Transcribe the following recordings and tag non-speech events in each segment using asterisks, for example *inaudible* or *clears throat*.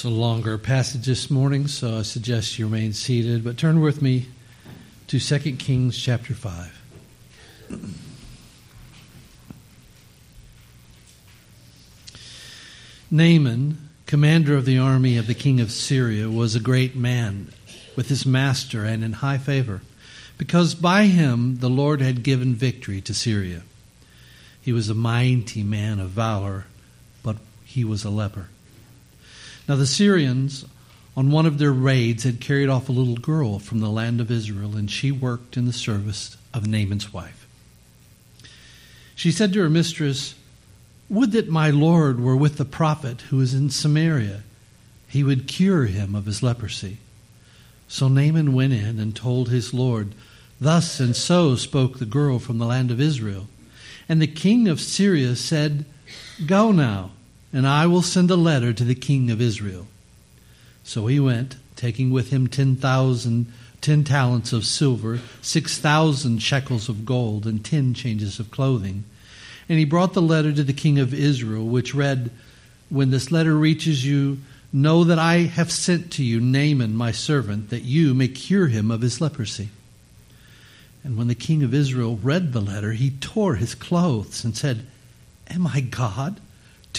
It's a longer passage this morning, so I suggest you remain seated. But turn with me to 2 Kings chapter 5. Naaman, commander of the army of the king of Syria, was a great man with his master and in high favor, because by him the Lord had given victory to Syria. He was a mighty man of valor, but he was a leper. Now the Syrians, on one of their raids, had carried off a little girl from the land of Israel, and she worked in the service of Naaman's wife. She said to her mistress, Would that my Lord were with the prophet who is in Samaria. He would cure him of his leprosy. So Naaman went in and told his Lord, Thus and so spoke the girl from the land of Israel. And the king of Syria said, Go now and I will send a letter to the king of Israel. So he went, taking with him ten thousand, ten talents of silver, six thousand shekels of gold, and ten changes of clothing. And he brought the letter to the king of Israel, which read, When this letter reaches you, know that I have sent to you Naaman, my servant, that you may cure him of his leprosy. And when the king of Israel read the letter, he tore his clothes and said, Am I God?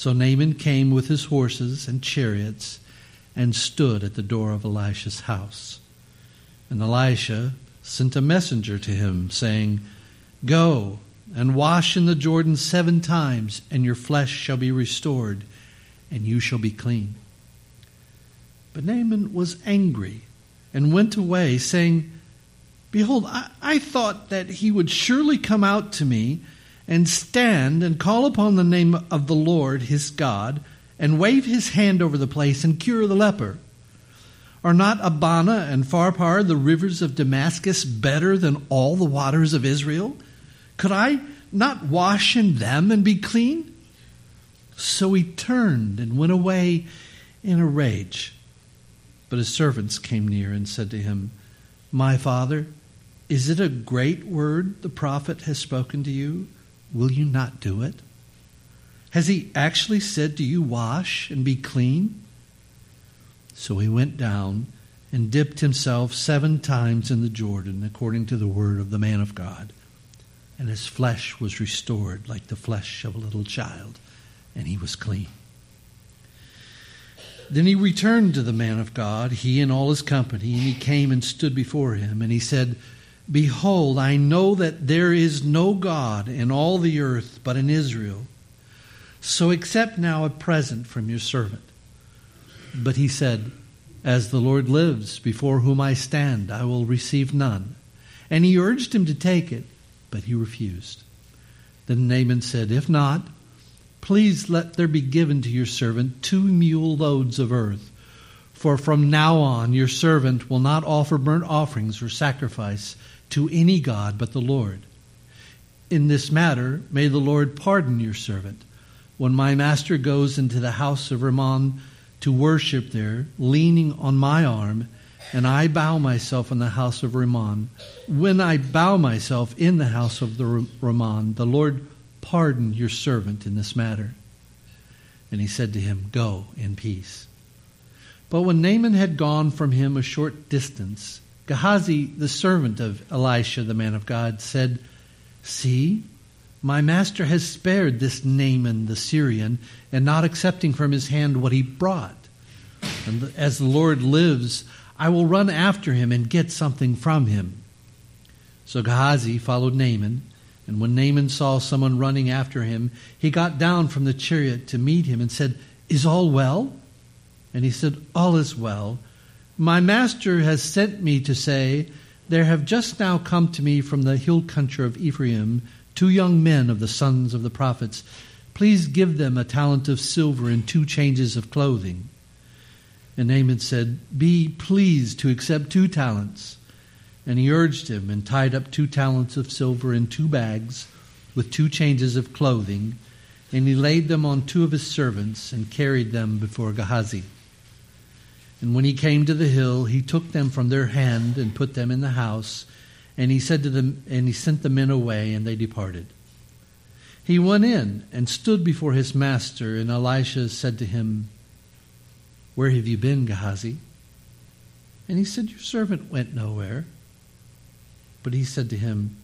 So Naaman came with his horses and chariots and stood at the door of Elisha's house. And Elisha sent a messenger to him, saying, Go and wash in the Jordan seven times, and your flesh shall be restored, and you shall be clean. But Naaman was angry and went away, saying, Behold, I, I thought that he would surely come out to me and stand and call upon the name of the Lord his God and wave his hand over the place and cure the leper? Are not Abana and Pharpar, the rivers of Damascus, better than all the waters of Israel? Could I not wash in them and be clean? So he turned and went away in a rage. But his servants came near and said to him, My father, is it a great word the prophet has spoken to you? Will you not do it? Has he actually said to you, Wash and be clean? So he went down and dipped himself seven times in the Jordan, according to the word of the man of God. And his flesh was restored like the flesh of a little child, and he was clean. Then he returned to the man of God, he and all his company, and he came and stood before him, and he said, Behold, I know that there is no God in all the earth but in Israel. So accept now a present from your servant. But he said, As the Lord lives, before whom I stand, I will receive none. And he urged him to take it, but he refused. Then Naaman said, If not, please let there be given to your servant two mule loads of earth. For from now on your servant will not offer burnt offerings or sacrifice to any God but the Lord. In this matter, may the Lord pardon your servant. When my master goes into the house of Rimmon to worship there, leaning on my arm, and I bow myself in the house of Rimmon, when I bow myself in the house of the Rimmon, the Lord pardon your servant in this matter. And he said to him, Go in peace. But when Naaman had gone from him a short distance, Gehazi, the servant of Elisha, the man of God, said, See, my master has spared this Naaman the Syrian, and not accepting from his hand what he brought. And as the Lord lives, I will run after him and get something from him. So Gehazi followed Naaman, and when Naaman saw someone running after him, he got down from the chariot to meet him and said, Is all well? And he said, All is well. My master has sent me to say, There have just now come to me from the hill country of Ephraim two young men of the sons of the prophets. Please give them a talent of silver and two changes of clothing. And Naaman said, Be pleased to accept two talents. And he urged him and tied up two talents of silver in two bags with two changes of clothing. And he laid them on two of his servants and carried them before Gehazi. And when he came to the hill, he took them from their hand and put them in the house. And he said to them, and he sent the men away, and they departed. He went in and stood before his master, and Elisha said to him, Where have you been, Gehazi? And he said, Your servant went nowhere. But he said to him,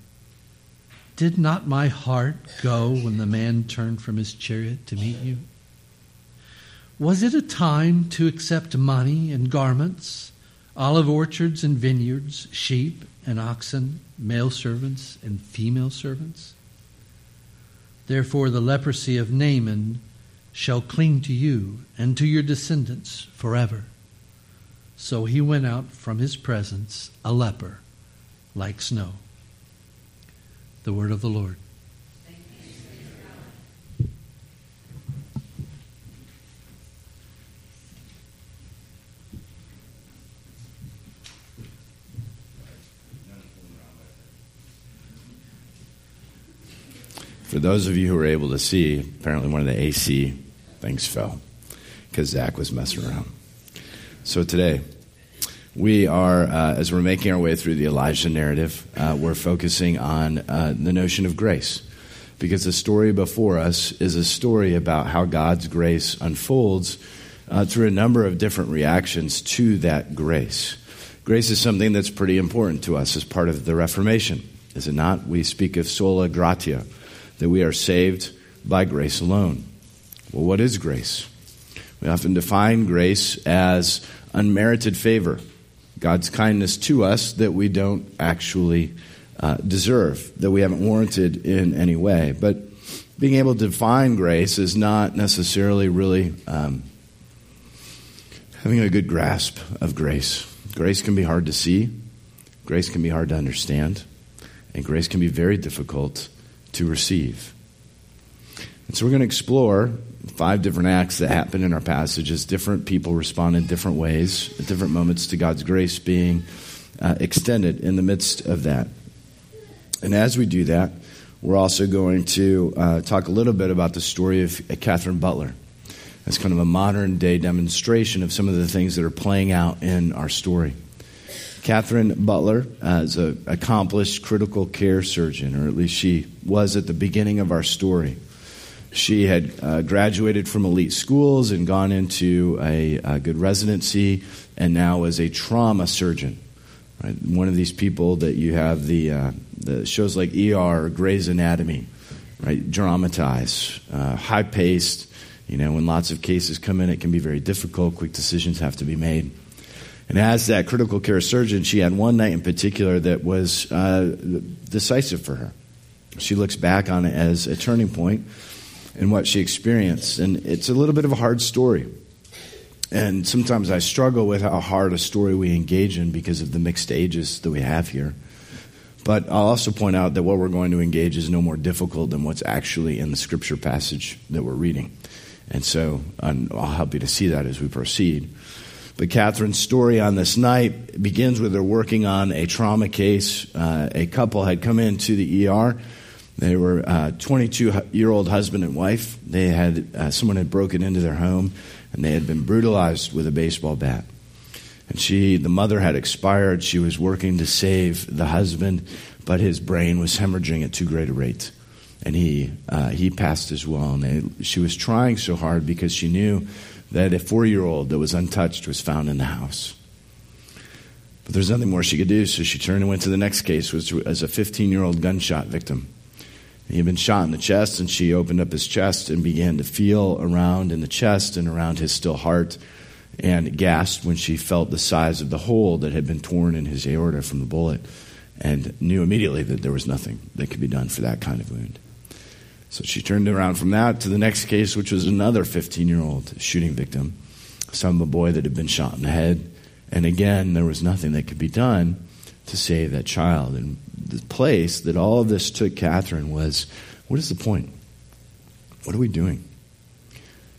Did not my heart go when the man turned from his chariot to meet you? Was it a time to accept money and garments, olive orchards and vineyards, sheep and oxen, male servants and female servants? Therefore, the leprosy of Naaman shall cling to you and to your descendants forever. So he went out from his presence a leper like snow. The word of the Lord. For those of you who were able to see, apparently one of the AC things fell because Zach was messing around. So today, we are, uh, as we're making our way through the Elijah narrative, uh, we're focusing on uh, the notion of grace. Because the story before us is a story about how God's grace unfolds uh, through a number of different reactions to that grace. Grace is something that's pretty important to us as part of the Reformation, is it not? We speak of sola gratia that we are saved by grace alone. Well, what is grace? We often define grace as unmerited favor, God's kindness to us that we don't actually uh, deserve, that we haven't warranted in any way. But being able to define grace is not necessarily really um, having a good grasp of grace. Grace can be hard to see, grace can be hard to understand, and grace can be very difficult to receive. And so we're going to explore five different acts that happen in our passages. Different people respond in different ways at different moments to God's grace being uh, extended in the midst of that. And as we do that, we're also going to uh, talk a little bit about the story of Catherine Butler. That's kind of a modern day demonstration of some of the things that are playing out in our story. Catherine Butler uh, is an accomplished critical care surgeon, or at least she was at the beginning of our story. She had uh, graduated from elite schools and gone into a, a, good residency, and now is a trauma surgeon. Right? One of these people that you have the, uh, the shows like ER or Grey's Anatomy, right? Dramatize, uh, high paced. You know, when lots of cases come in, it can be very difficult. Quick decisions have to be made. And as that critical care surgeon, she had one night in particular that was uh, decisive for her. She looks back on it as a turning point in what she experienced. And it's a little bit of a hard story. And sometimes I struggle with how hard a story we engage in because of the mixed ages that we have here. But I'll also point out that what we're going to engage is no more difficult than what's actually in the scripture passage that we're reading. And so I'll help you to see that as we proceed. But Catherine's story on this night begins with her working on a trauma case. Uh, a couple had come into the ER. They were a 22 year old husband and wife. They had uh, someone had broken into their home, and they had been brutalized with a baseball bat. And she, the mother, had expired. She was working to save the husband, but his brain was hemorrhaging at too great a rate, and he uh, he passed as well. And they, she was trying so hard because she knew that a four year old that was untouched was found in the house. But there's nothing more she could do, so she turned and went to the next case, which was a 15 year old gunshot victim. He had been shot in the chest, and she opened up his chest and began to feel around in the chest and around his still heart, and gasped when she felt the size of the hole that had been torn in his aorta from the bullet, and knew immediately that there was nothing that could be done for that kind of wound. So she turned around from that to the next case, which was another 15 year old shooting victim, some boy that had been shot in the head. And again, there was nothing that could be done to save that child. And the place that all of this took Catherine was what is the point? What are we doing?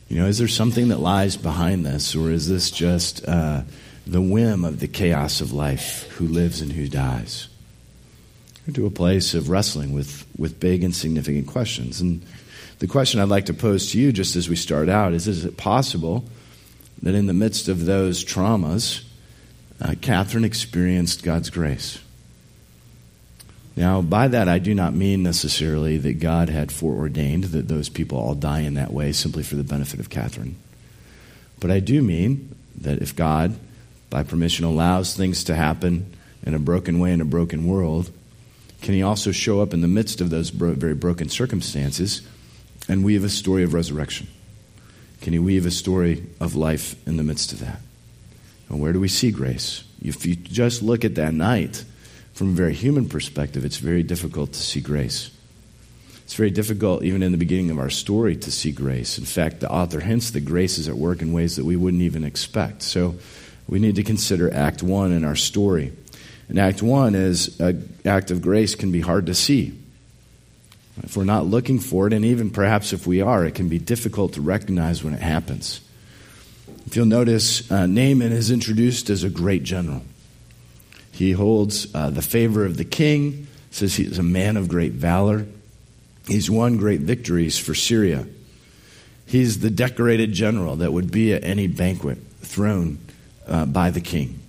You know, is there something that lies behind this, or is this just uh, the whim of the chaos of life, who lives and who dies? To a place of wrestling with, with big and significant questions. And the question I'd like to pose to you just as we start out is Is it possible that in the midst of those traumas, uh, Catherine experienced God's grace? Now, by that, I do not mean necessarily that God had foreordained that those people all die in that way simply for the benefit of Catherine. But I do mean that if God, by permission, allows things to happen in a broken way in a broken world, can He also show up in the midst of those bro- very broken circumstances and weave a story of resurrection? Can He weave a story of life in the midst of that? And where do we see grace? If you just look at that night, from a very human perspective, it's very difficult to see grace. It's very difficult, even in the beginning of our story, to see grace. In fact, the author hints that grace is at work in ways that we wouldn't even expect. So we need to consider Act 1 in our story. And Act 1 is an act of grace can be hard to see. If we're not looking for it, and even perhaps if we are, it can be difficult to recognize when it happens. If you'll notice, uh, Naaman is introduced as a great general. He holds uh, the favor of the king, says he is a man of great valor. He's won great victories for Syria. He's the decorated general that would be at any banquet thrown uh, by the king.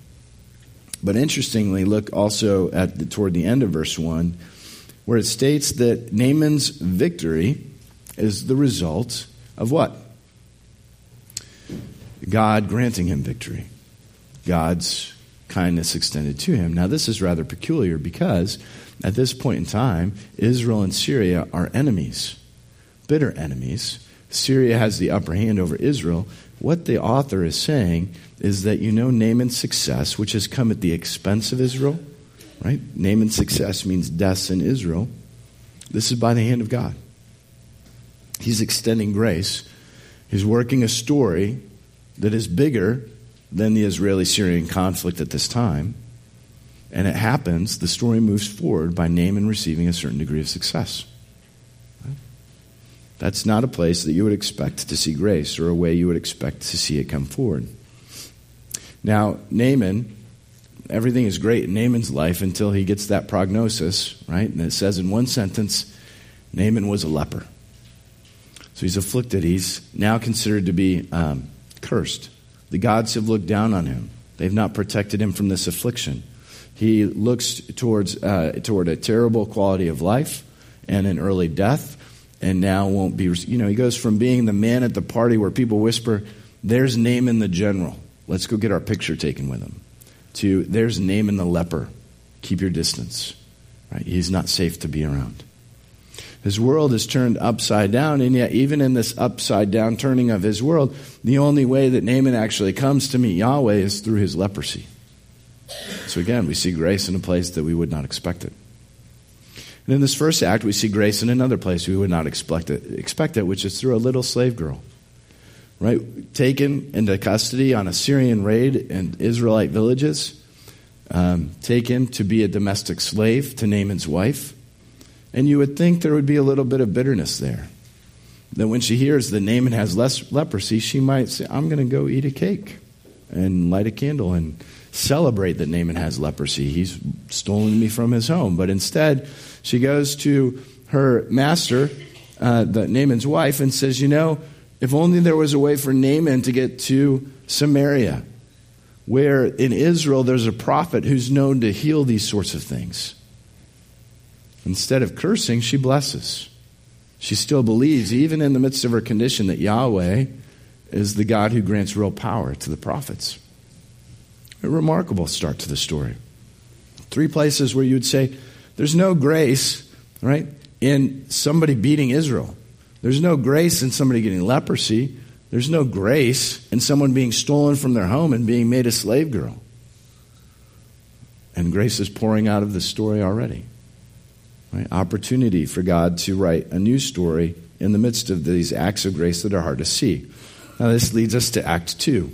But interestingly, look also at the, toward the end of verse 1, where it states that Naaman's victory is the result of what? God granting him victory. God's kindness extended to him. Now, this is rather peculiar because at this point in time, Israel and Syria are enemies, bitter enemies. Syria has the upper hand over Israel. What the author is saying is that you know Naaman's success, which has come at the expense of Israel, right? Naaman's success means deaths in Israel. This is by the hand of God. He's extending grace. He's working a story that is bigger than the Israeli Syrian conflict at this time. And it happens, the story moves forward by Naaman receiving a certain degree of success. That's not a place that you would expect to see grace or a way you would expect to see it come forward. Now, Naaman, everything is great in Naaman's life until he gets that prognosis, right? And it says in one sentence, Naaman was a leper. So he's afflicted. He's now considered to be um, cursed. The gods have looked down on him. They've not protected him from this affliction. He looks towards uh, toward a terrible quality of life and an early death, and now won't be. You know, he goes from being the man at the party where people whisper, "There's Naaman the general. Let's go get our picture taken with him," to "There's Naaman the leper. Keep your distance." Right? He's not safe to be around. His world is turned upside down, and yet, even in this upside down turning of his world, the only way that Naaman actually comes to meet Yahweh is through his leprosy. So, again, we see grace in a place that we would not expect it. And in this first act, we see grace in another place we would not expect it, expect it which is through a little slave girl. Right? Taken into custody on a Syrian raid in Israelite villages, um, taken to be a domestic slave to Naaman's wife. And you would think there would be a little bit of bitterness there. That when she hears that Naaman has less leprosy, she might say, I'm going to go eat a cake and light a candle and celebrate that Naaman has leprosy. He's stolen me from his home. But instead, she goes to her master, uh, the Naaman's wife, and says, You know, if only there was a way for Naaman to get to Samaria, where in Israel there's a prophet who's known to heal these sorts of things. Instead of cursing, she blesses. She still believes, even in the midst of her condition, that Yahweh is the God who grants real power to the prophets. A remarkable start to the story. Three places where you'd say, there's no grace, right, in somebody beating Israel. There's no grace in somebody getting leprosy. There's no grace in someone being stolen from their home and being made a slave girl. And grace is pouring out of the story already. Right? Opportunity for God to write a new story in the midst of these acts of grace that are hard to see. Now, this leads us to Act 2.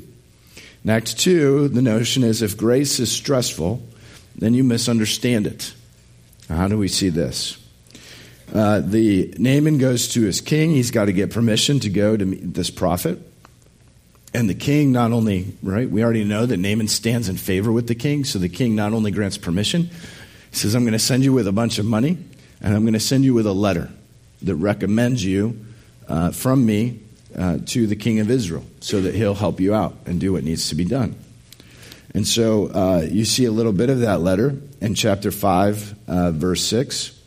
In Act 2, the notion is if grace is stressful, then you misunderstand it. How do we see this? Uh, the Naaman goes to his king. He's got to get permission to go to meet this prophet. And the king not only, right, we already know that Naaman stands in favor with the king, so the king not only grants permission, he says, I'm going to send you with a bunch of money, and I'm going to send you with a letter that recommends you uh, from me uh, to the king of Israel so that he'll help you out and do what needs to be done. And so uh, you see a little bit of that letter in chapter 5, uh, verse 6.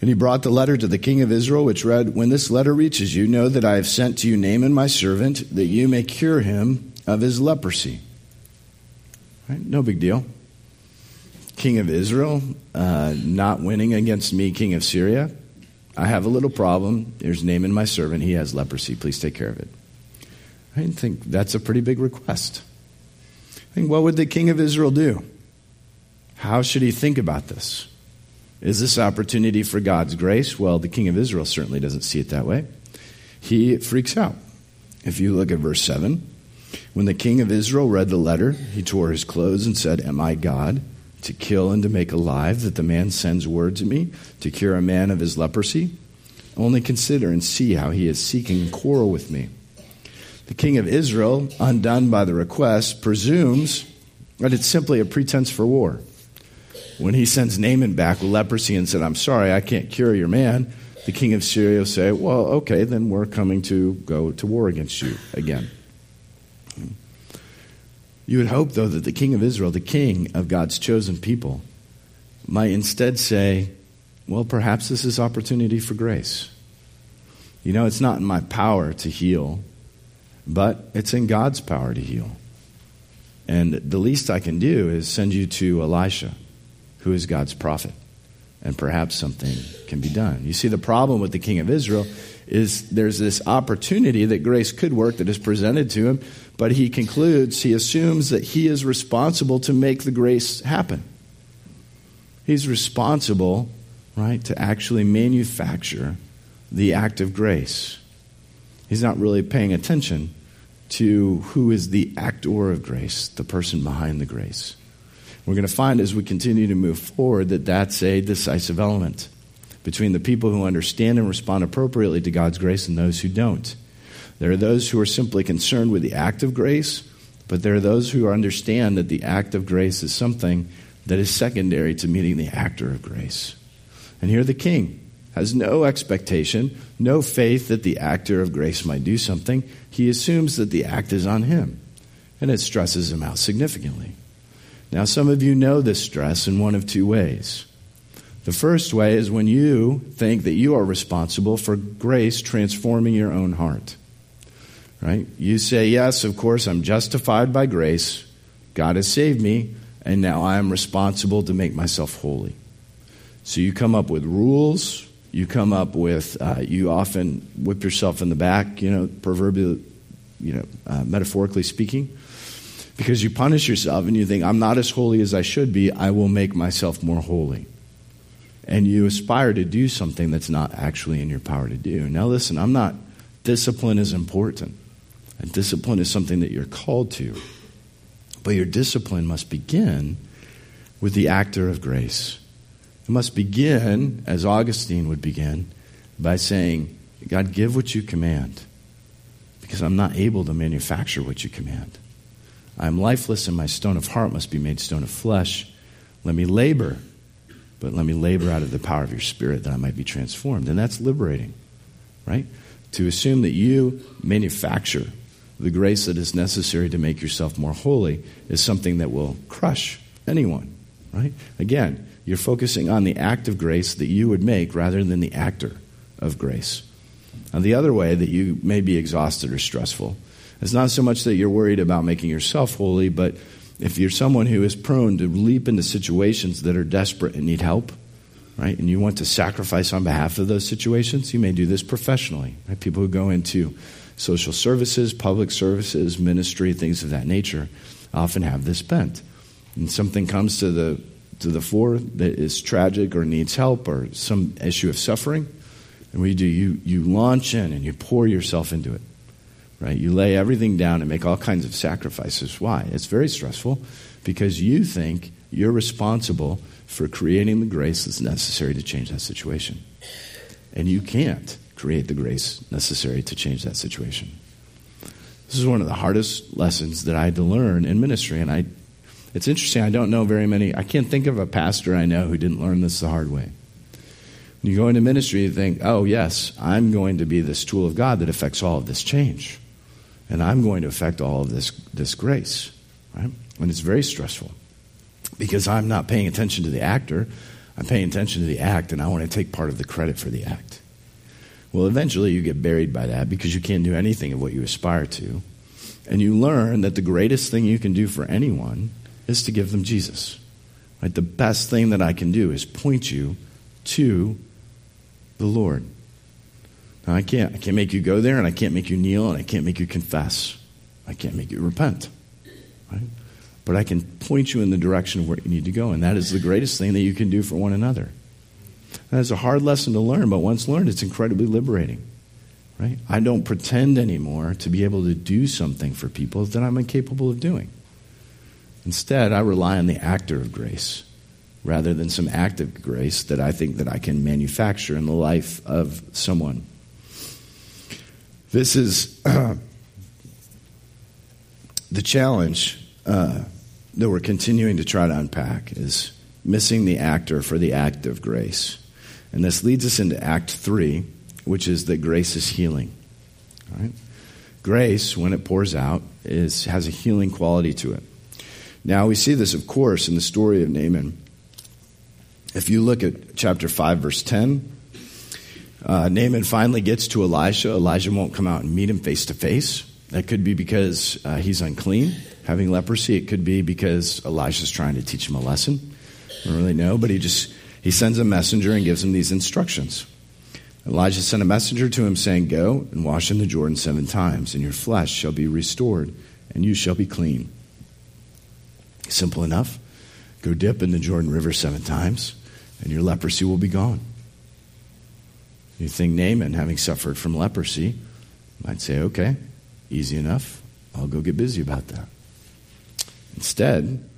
And he brought the letter to the king of Israel, which read, When this letter reaches you, know that I have sent to you Naaman my servant, that you may cure him of his leprosy. Right? No big deal. King of Israel, uh, not winning against me, king of Syria. I have a little problem. There's Naaman my servant. He has leprosy. Please take care of it. I think that's a pretty big request. I think, what would the king of Israel do? How should he think about this? Is this opportunity for God's grace? Well, the king of Israel certainly doesn't see it that way. He freaks out. If you look at verse 7, when the king of Israel read the letter, he tore his clothes and said, Am I God to kill and to make alive that the man sends word to me to cure a man of his leprosy? Only consider and see how he is seeking quarrel with me. The king of Israel, undone by the request, presumes that it's simply a pretense for war. When he sends Naaman back with leprosy and said, I'm sorry, I can't cure your man, the king of Syria will say, Well, okay, then we're coming to go to war against you again. You would hope, though, that the king of Israel, the king of God's chosen people, might instead say, Well, perhaps this is opportunity for grace. You know, it's not in my power to heal but it's in God's power to heal. And the least I can do is send you to Elisha, who is God's prophet, and perhaps something can be done. You see, the problem with the king of Israel is there's this opportunity that grace could work that is presented to him, but he concludes, he assumes that he is responsible to make the grace happen. He's responsible, right, to actually manufacture the act of grace. He's not really paying attention to who is the actor of grace, the person behind the grace. We're going to find as we continue to move forward that that's a decisive element between the people who understand and respond appropriately to God's grace and those who don't. There are those who are simply concerned with the act of grace, but there are those who understand that the act of grace is something that is secondary to meeting the actor of grace. And here the king has no expectation, no faith that the actor of grace might do something. He assumes that the act is on him, and it stresses him out significantly. Now, some of you know this stress in one of two ways. The first way is when you think that you are responsible for grace transforming your own heart. Right? You say, Yes, of course, I'm justified by grace. God has saved me, and now I am responsible to make myself holy. So you come up with rules, you come up with, uh, you often whip yourself in the back, you know, proverbially, you know, uh, metaphorically speaking, because you punish yourself and you think, I'm not as holy as I should be, I will make myself more holy. And you aspire to do something that's not actually in your power to do. Now, listen, I'm not, discipline is important. And discipline is something that you're called to. But your discipline must begin with the actor of grace. It must begin, as Augustine would begin, by saying, God, give what you command, because I'm not able to manufacture what you command. I am lifeless, and my stone of heart must be made stone of flesh. Let me labor, but let me labor out of the power of your spirit that I might be transformed. And that's liberating, right? To assume that you manufacture the grace that is necessary to make yourself more holy is something that will crush anyone, right? Again, you're focusing on the act of grace that you would make rather than the actor of grace. And the other way that you may be exhausted or stressful is not so much that you're worried about making yourself holy, but if you're someone who is prone to leap into situations that are desperate and need help, right, and you want to sacrifice on behalf of those situations, you may do this professionally. Right? People who go into social services, public services, ministry, things of that nature often have this bent. And something comes to the to the fore that is tragic or needs help or some issue of suffering. And you do, you, you launch in and you pour yourself into it. right? You lay everything down and make all kinds of sacrifices. Why? It's very stressful because you think you're responsible for creating the grace that's necessary to change that situation. And you can't create the grace necessary to change that situation. This is one of the hardest lessons that I had to learn in ministry. And I, it's interesting, I don't know very many, I can't think of a pastor I know who didn't learn this the hard way. When you go into ministry, you think, oh, yes, I'm going to be this tool of God that affects all of this change. And I'm going to affect all of this, this grace. Right? And it's very stressful because I'm not paying attention to the actor. I'm paying attention to the act, and I want to take part of the credit for the act. Well, eventually you get buried by that because you can't do anything of what you aspire to. And you learn that the greatest thing you can do for anyone is to give them Jesus. Right? The best thing that I can do is point you to the Lord. Now, I can't, I can't make you go there, and I can't make you kneel, and I can't make you confess. I can't make you repent. Right? But I can point you in the direction of where you need to go, and that is the greatest thing that you can do for one another. That is a hard lesson to learn, but once learned, it's incredibly liberating. Right? I don't pretend anymore to be able to do something for people that I'm incapable of doing. Instead, I rely on the actor of grace rather than some act of grace that I think that I can manufacture in the life of someone. This is *clears throat* the challenge uh, that we're continuing to try to unpack is missing the actor for the act of grace. And this leads us into Act 3, which is that grace is healing. Right? Grace, when it pours out, is, has a healing quality to it. Now, we see this, of course, in the story of Naaman. If you look at chapter 5, verse 10, uh, Naaman finally gets to Elijah. Elijah won't come out and meet him face to face. That could be because uh, he's unclean, having leprosy. It could be because Elijah's trying to teach him a lesson. I don't really know, but he just he sends a messenger and gives him these instructions. Elijah sent a messenger to him saying, Go and wash in the Jordan seven times, and your flesh shall be restored, and you shall be clean. Simple enough. Go dip in the Jordan River seven times, and your leprosy will be gone. You think Naaman, having suffered from leprosy, might say, Okay, easy enough. I'll go get busy about that. Instead,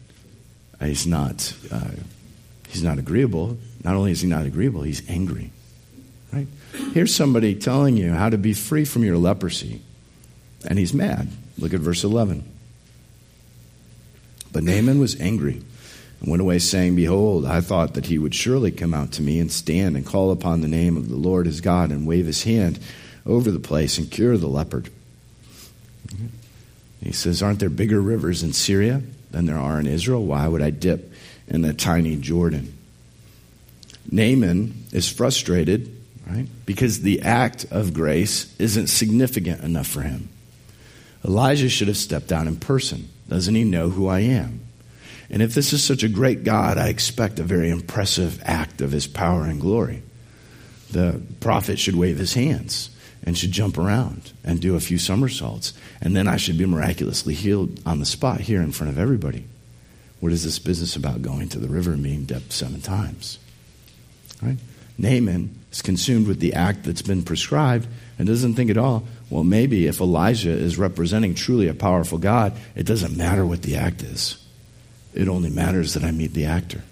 he's not. Uh, He's not agreeable. Not only is he not agreeable, he's angry. Right? Here's somebody telling you how to be free from your leprosy, and he's mad. Look at verse 11. But Naaman was angry and went away, saying, Behold, I thought that he would surely come out to me and stand and call upon the name of the Lord his God and wave his hand over the place and cure the leopard. He says, Aren't there bigger rivers in Syria than there are in Israel? Why would I dip in the tiny Jordan. Naaman is frustrated, right? Because the act of grace isn't significant enough for him. Elijah should have stepped down in person. Doesn't he know who I am? And if this is such a great God, I expect a very impressive act of his power and glory. The prophet should wave his hands and should jump around and do a few somersaults. And then I should be miraculously healed on the spot here in front of everybody. What is this business about going to the river and being dipped seven times? Right? Naaman is consumed with the act that's been prescribed and doesn't think at all, well, maybe if Elijah is representing truly a powerful God, it doesn't matter what the act is. It only matters that I meet the actor.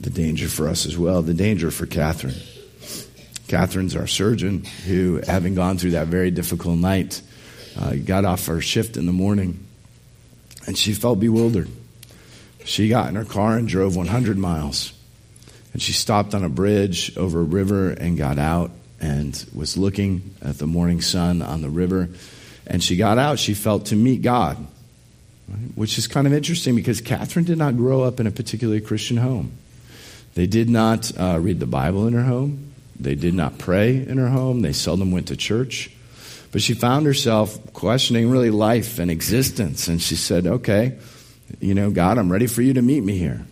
The danger for us as well, the danger for Catherine. Catherine's our surgeon who, having gone through that very difficult night, uh, got off her shift in the morning and she felt bewildered. She got in her car and drove 100 miles. And she stopped on a bridge over a river and got out and was looking at the morning sun on the river. And she got out, she felt to meet God, right? which is kind of interesting because Catherine did not grow up in a particularly Christian home. They did not uh, read the Bible in her home, they did not pray in her home, they seldom went to church. But she found herself questioning really life and existence. And she said, Okay, you know, God, I'm ready for you to meet me here.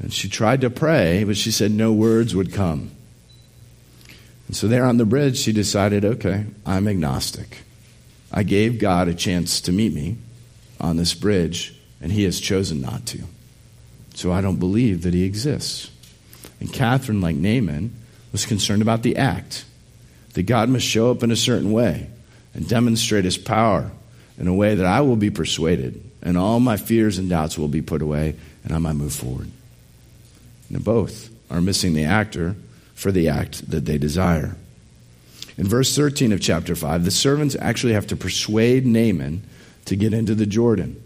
And she tried to pray, but she said no words would come. And so there on the bridge, she decided, okay, I'm agnostic. I gave God a chance to meet me on this bridge, and he has chosen not to. So I don't believe that he exists. And Catherine, like Naaman, was concerned about the act that God must show up in a certain way. and demonstrate his power in a way that I will be persuaded, and all my fears and doubts will be put away, and I might move forward. Both are missing the actor for the act that they desire. In verse 13 of chapter 5, the servants actually have to persuade Naaman to get into the Jordan.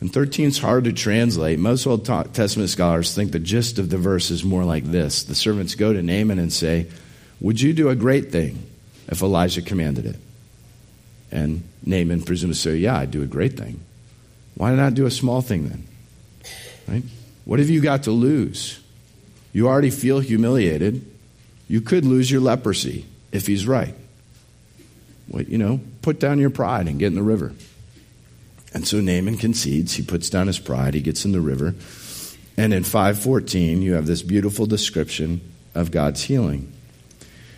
And 13 is hard to translate. Most Old Testament scholars think the gist of the verse is more like this The servants go to Naaman and say, Would you do a great thing if Elijah commanded it? And Naaman presumes to say, Yeah, I'd do a great thing. Why not do a small thing then? Right? What have you got to lose? You already feel humiliated. You could lose your leprosy if he's right. Well, you know, put down your pride and get in the river. And so Naaman concedes. He puts down his pride. He gets in the river. And in 514, you have this beautiful description of God's healing.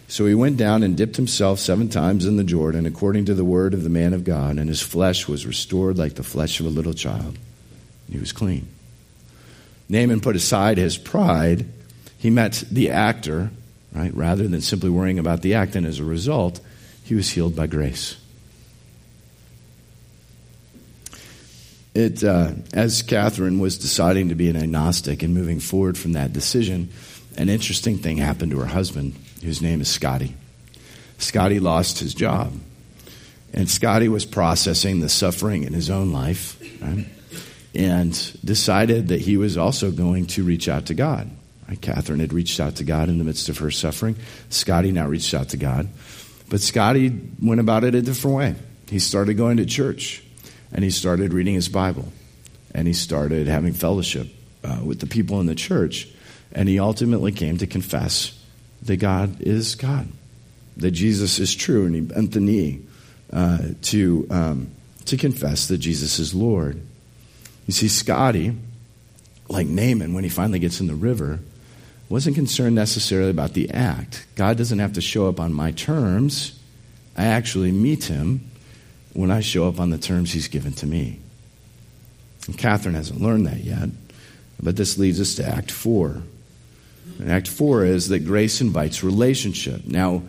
So he went down and dipped himself seven times in the Jordan, according to the word of the man of God, and his flesh was restored like the flesh of a little child. He was clean. Naaman put aside his pride. He met the actor, right, rather than simply worrying about the act, and as a result, he was healed by grace. It, uh, as Catherine was deciding to be an agnostic and moving forward from that decision, an interesting thing happened to her husband, whose name is Scotty. Scotty lost his job. And Scotty was processing the suffering in his own life right? and decided that he was also going to reach out to God. Catherine had reached out to God in the midst of her suffering. Scotty now reached out to God. But Scotty went about it a different way. He started going to church and he started reading his Bible, and he started having fellowship uh, with the people in the church, and he ultimately came to confess that God is God, that Jesus is true, and he bent the knee uh, to, um, to confess that Jesus is Lord. You see, Scotty, like Naaman, when he finally gets in the river, wasn't concerned necessarily about the act. God doesn't have to show up on my terms. I actually meet him when I show up on the terms He's given to me. And Catherine hasn't learned that yet, but this leads us to Act 4. And Act 4 is that grace invites relationship. Now,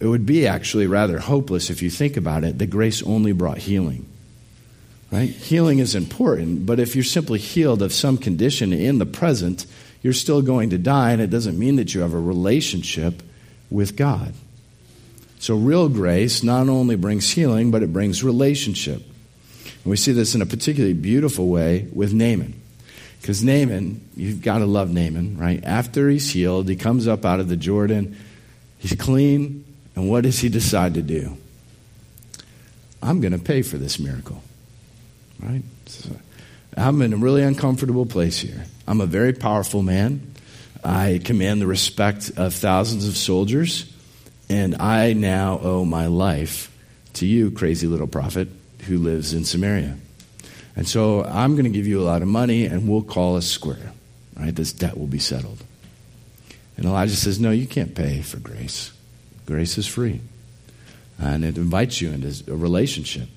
it would be actually rather hopeless if you think about it that grace only brought healing. Right? Healing is important, but if you're simply healed of some condition in the present, you're still going to die, and it doesn't mean that you have a relationship with God. So, real grace not only brings healing, but it brings relationship. And we see this in a particularly beautiful way with Naaman. Because Naaman, you've got to love Naaman, right? After he's healed, he comes up out of the Jordan, he's clean, and what does he decide to do? I'm going to pay for this miracle, right? So I'm in a really uncomfortable place here. I'm a very powerful man. I command the respect of thousands of soldiers. And I now owe my life to you, crazy little prophet who lives in Samaria. And so I'm going to give you a lot of money and we'll call a square. Right? This debt will be settled. And Elijah says, No, you can't pay for grace. Grace is free. And it invites you into a relationship,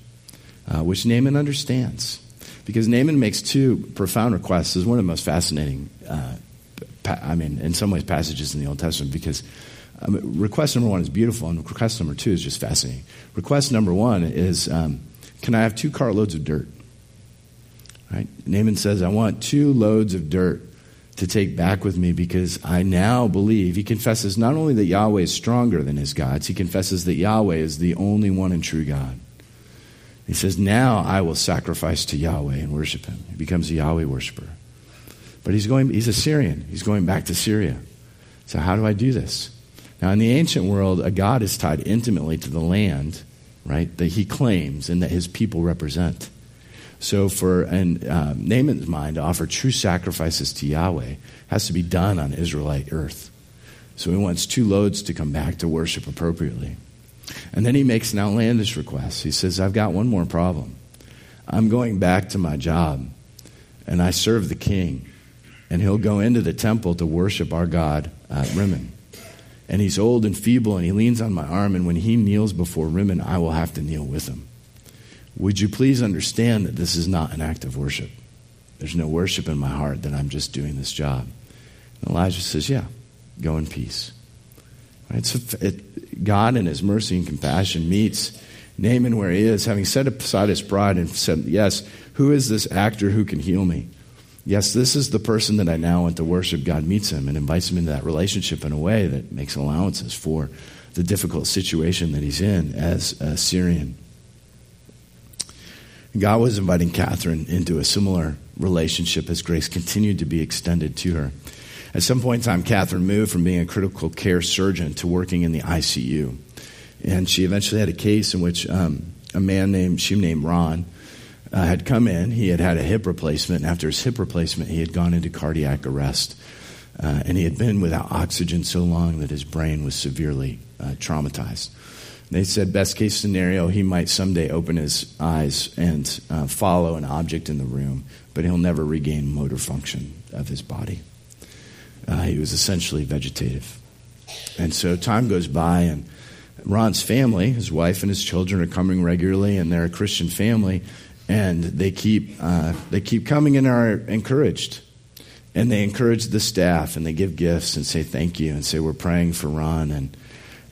uh, which Naaman understands. Because Naaman makes two profound requests. This is one of the most fascinating, uh, pa- I mean, in some ways, passages in the Old Testament because um, request number one is beautiful, and request number two is just fascinating. Request number one is um, Can I have two cartloads of dirt? Right? Naaman says, I want two loads of dirt to take back with me because I now believe. He confesses not only that Yahweh is stronger than his gods, he confesses that Yahweh is the only one and true God. He says, Now I will sacrifice to Yahweh and worship him. He becomes a Yahweh worshiper. But he's going, he's a Syrian. He's going back to Syria. So, how do I do this? Now, in the ancient world, a god is tied intimately to the land, right, that he claims and that his people represent. So, for an, um, Naaman's mind to offer true sacrifices to Yahweh has to be done on Israelite earth. So, he wants two loads to come back to worship appropriately. And then he makes an outlandish request. He says, I've got one more problem. I'm going back to my job, and I serve the king, and he'll go into the temple to worship our God, uh, Rimmon and he's old and feeble, and he leans on my arm, and when he kneels before Rimmon, I will have to kneel with him. Would you please understand that this is not an act of worship? There's no worship in my heart that I'm just doing this job. And Elijah says, Yeah, go in peace. It, God, in his mercy and compassion, meets Naaman where he is, having set aside his pride and said, Yes, who is this actor who can heal me? Yes, this is the person that I now want to worship. God meets him and invites him into that relationship in a way that makes allowances for the difficult situation that he's in as a Syrian. God was inviting Catherine into a similar relationship as grace continued to be extended to her. At some point in time, Catherine moved from being a critical care surgeon to working in the ICU. And she eventually had a case in which um, a man named, she named Ron, uh, had come in. He had had a hip replacement. And after his hip replacement, he had gone into cardiac arrest. Uh, and he had been without oxygen so long that his brain was severely uh, traumatized. They said, best case scenario, he might someday open his eyes and uh, follow an object in the room, but he'll never regain motor function of his body. Uh, he was essentially vegetative. And so time goes by, and Ron's family, his wife and his children, are coming regularly, and they're a Christian family, and they keep, uh, they keep coming and are encouraged. And they encourage the staff, and they give gifts and say thank you, and say, We're praying for Ron. And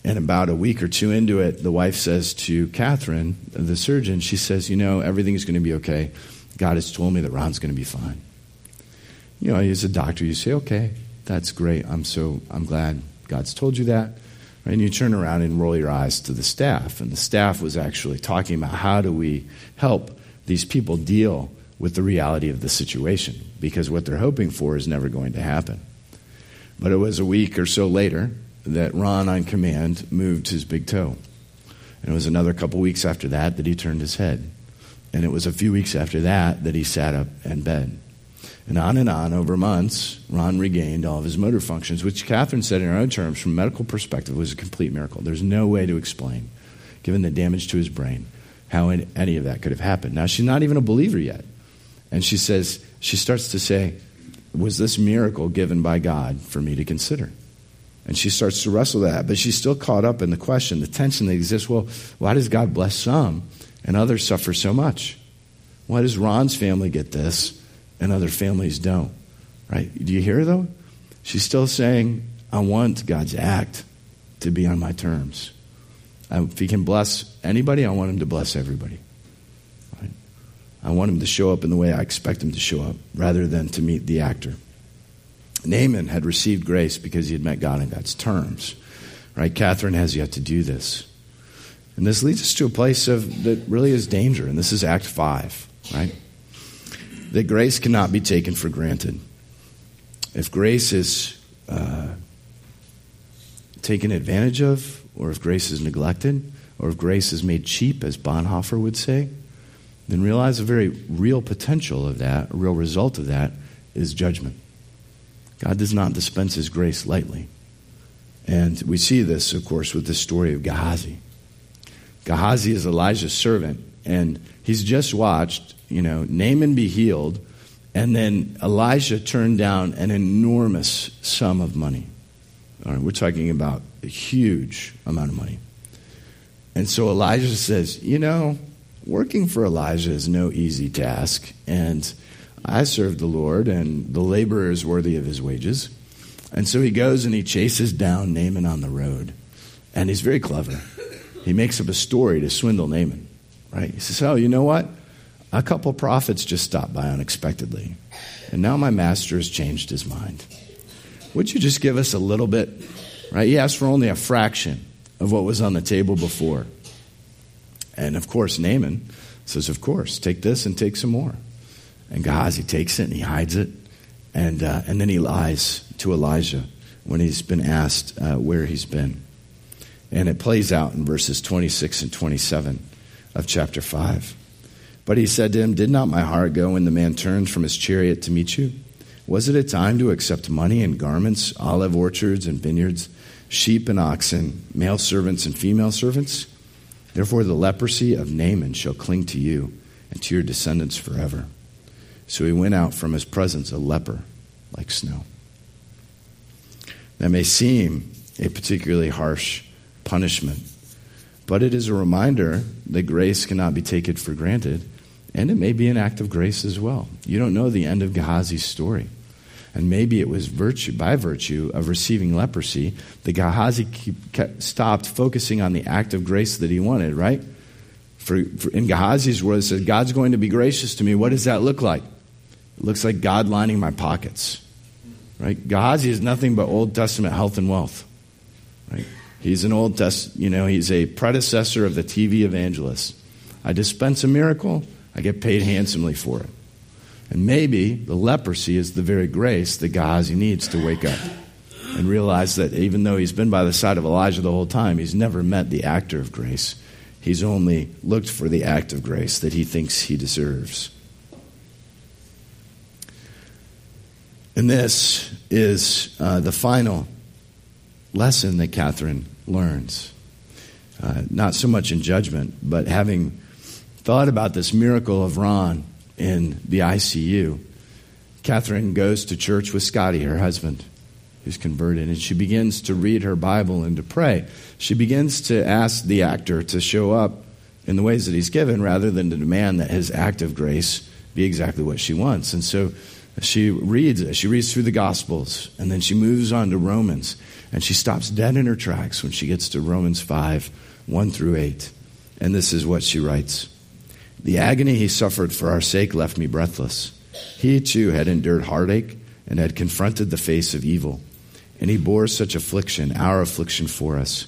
and about a week or two into it, the wife says to Catherine, the surgeon, she says, You know, everything's going to be okay. God has told me that Ron's going to be fine. You know, as a doctor, you say, Okay, that's great. I'm so, I'm glad God's told you that. And you turn around and roll your eyes to the staff. And the staff was actually talking about how do we help these people deal with the reality of the situation because what they're hoping for is never going to happen. But it was a week or so later that Ron, on command, moved his big toe. And it was another couple weeks after that that he turned his head. And it was a few weeks after that that he sat up in bed. And on and on, over months, Ron regained all of his motor functions, which Catherine said in her own terms, from a medical perspective, was a complete miracle. There's no way to explain, given the damage to his brain, how any of that could have happened. Now, she's not even a believer yet. And she says, she starts to say, Was this miracle given by God for me to consider? And she starts to wrestle that, but she's still caught up in the question, the tension that exists. Well, why does God bless some and others suffer so much? Why does Ron's family get this and other families don't? Right? Do you hear though? She's still saying, I want God's act to be on my terms. If he can bless anybody, I want him to bless everybody. Right? I want him to show up in the way I expect him to show up rather than to meet the actor. Naaman had received grace because he had met God on God's terms. Right? Catherine has yet to do this. And this leads us to a place of that really is danger, and this is Act 5, right? That grace cannot be taken for granted. If grace is uh, taken advantage of, or if grace is neglected, or if grace is made cheap, as Bonhoeffer would say, then realize a very real potential of that, a real result of that, is judgment. God does not dispense his grace lightly. And we see this, of course, with the story of Gehazi. Gehazi is Elisha's servant, and he's just watched, you know, Naaman be healed, and then Elisha turned down an enormous sum of money. All right, we're talking about a huge amount of money. And so Elijah says, you know, working for Elisha is no easy task, and I serve the Lord, and the laborer is worthy of his wages. And so he goes and he chases down Naaman on the road. And he's very clever. He makes up a story to swindle Naaman. Right? He says, Oh, you know what? A couple prophets just stopped by unexpectedly. And now my master has changed his mind. Would you just give us a little bit? Right? He asked for only a fraction of what was on the table before. And of course, Naaman says, Of course, take this and take some more. And Gehazi takes it and he hides it. And, uh, and then he lies to Elisha when he's been asked uh, where he's been. And it plays out in verses 26 and 27 of chapter 5. But he said to him, Did not my heart go when the man turned from his chariot to meet you? Was it a time to accept money and garments, olive orchards and vineyards, sheep and oxen, male servants and female servants? Therefore, the leprosy of Naaman shall cling to you and to your descendants forever. So he went out from his presence a leper like snow. That may seem a particularly harsh punishment, but it is a reminder that grace cannot be taken for granted, and it may be an act of grace as well. You don't know the end of Gehazi's story. And maybe it was virtue, by virtue of receiving leprosy that Gehazi stopped focusing on the act of grace that he wanted, right? For, for in Gehazi's words, it says, God's going to be gracious to me. What does that look like? It looks like God lining my pockets. Right? Gehazi is nothing but Old Testament health and wealth. Right? He's an Old Test, you know, he's a predecessor of the TV evangelist. I dispense a miracle, I get paid handsomely for it. And maybe the leprosy is the very grace that Gehazi needs to wake up and realize that even though he's been by the side of Elisha the whole time, he's never met the actor of grace. He's only looked for the act of grace that he thinks he deserves. And this is uh, the final lesson that Catherine learns. Uh, not so much in judgment, but having thought about this miracle of Ron in the ICU, Catherine goes to church with Scotty, her husband, who's converted, and she begins to read her Bible and to pray. She begins to ask the actor to show up in the ways that he's given rather than to demand that his act of grace be exactly what she wants. And so she reads it. She reads through the Gospels, and then she moves on to Romans. And she stops dead in her tracks when she gets to Romans 5 1 through 8. And this is what she writes The agony he suffered for our sake left me breathless. He too had endured heartache and had confronted the face of evil. And he bore such affliction, our affliction for us.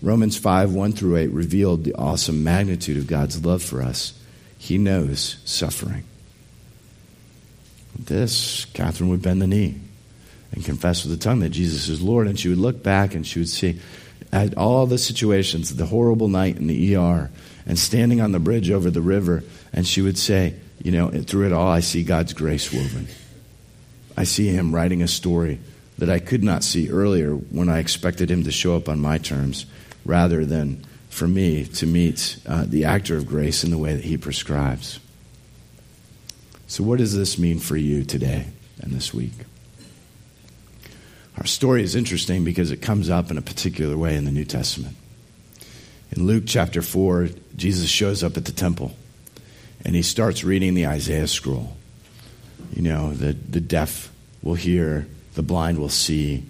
Romans 5 1 through 8 revealed the awesome magnitude of God's love for us. He knows suffering. This, Catherine would bend the knee and confess with the tongue that Jesus is Lord. And she would look back and she would see at all the situations, the horrible night in the ER, and standing on the bridge over the river, and she would say, You know, through it all, I see God's grace woven. I see Him writing a story that I could not see earlier when I expected Him to show up on my terms, rather than for me to meet uh, the actor of grace in the way that He prescribes. So, what does this mean for you today and this week? Our story is interesting because it comes up in a particular way in the New Testament. In Luke chapter 4, Jesus shows up at the temple and he starts reading the Isaiah scroll. You know, the, the deaf will hear, the blind will see,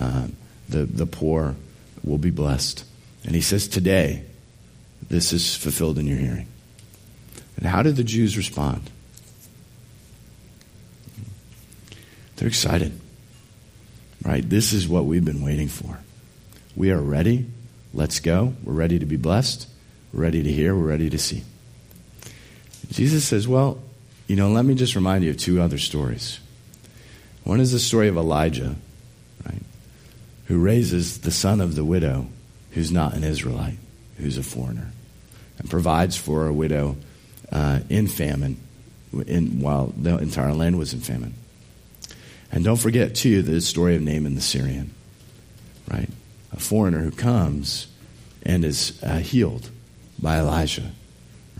uh, the, the poor will be blessed. And he says, Today, this is fulfilled in your hearing. And how did the Jews respond? They're excited. Right? This is what we've been waiting for. We are ready. Let's go. We're ready to be blessed. We're ready to hear. We're ready to see. Jesus says, Well, you know, let me just remind you of two other stories. One is the story of Elijah, right? Who raises the son of the widow who's not an Israelite, who's a foreigner, and provides for a widow uh, in famine in, while the entire land was in famine. And don't forget, too, the story of Naaman the Syrian, right? A foreigner who comes and is uh, healed by Elisha,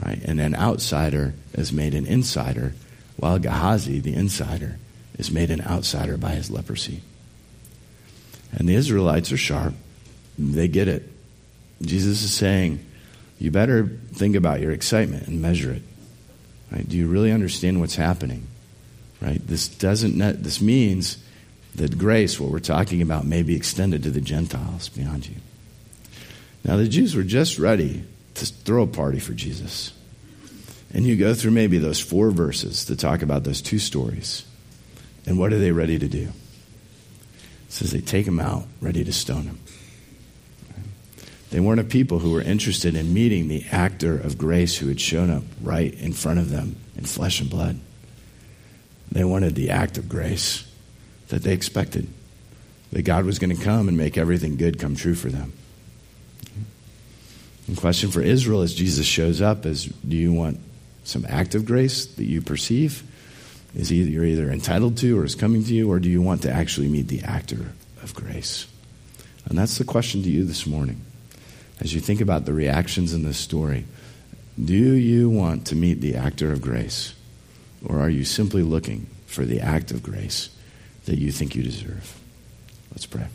right? And an outsider is made an insider, while Gehazi, the insider, is made an outsider by his leprosy. And the Israelites are sharp. They get it. Jesus is saying, you better think about your excitement and measure it. Right? Do you really understand what's happening? Right? This doesn't this means that grace, what we're talking about, may be extended to the Gentiles beyond you. Now the Jews were just ready to throw a party for Jesus. And you go through maybe those four verses to talk about those two stories. And what are they ready to do? It says they take him out, ready to stone him. They weren't a people who were interested in meeting the actor of grace who had shown up right in front of them in flesh and blood. They wanted the act of grace that they expected, that God was going to come and make everything good come true for them. The question for Israel as Jesus shows up is do you want some act of grace that you perceive is either you're either entitled to or is coming to you, or do you want to actually meet the actor of grace? And that's the question to you this morning. As you think about the reactions in this story, do you want to meet the actor of grace? Or are you simply looking for the act of grace that you think you deserve? Let's pray.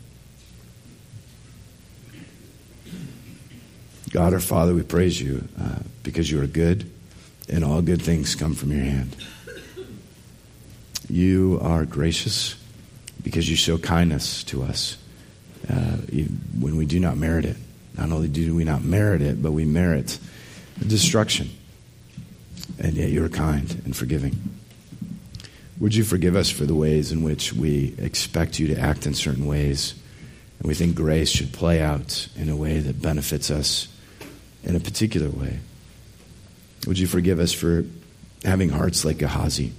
God our Father, we praise you uh, because you are good and all good things come from your hand. You are gracious because you show kindness to us uh, when we do not merit it. Not only do we not merit it, but we merit destruction. And yet you are kind and forgiving. Would you forgive us for the ways in which we expect you to act in certain ways, and we think grace should play out in a way that benefits us in a particular way? Would you forgive us for having hearts like Gehazi,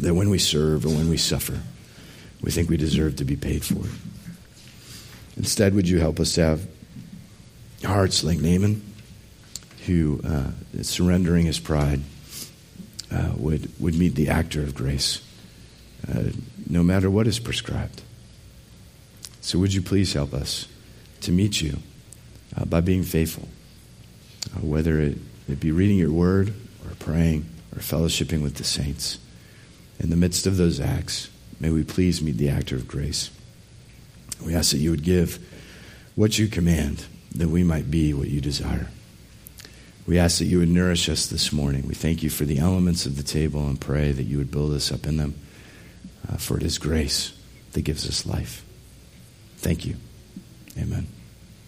that when we serve or when we suffer, we think we deserve to be paid for it? Instead, would you help us to have hearts like Naaman, who, uh, surrendering his pride, uh, would, would meet the actor of grace, uh, no matter what is prescribed. So, would you please help us to meet you uh, by being faithful, uh, whether it, it be reading your word or praying or fellowshipping with the saints. In the midst of those acts, may we please meet the actor of grace. We ask that you would give what you command, that we might be what you desire. We ask that you would nourish us this morning. We thank you for the elements of the table and pray that you would build us up in them, uh, for it is grace that gives us life. Thank you. Amen.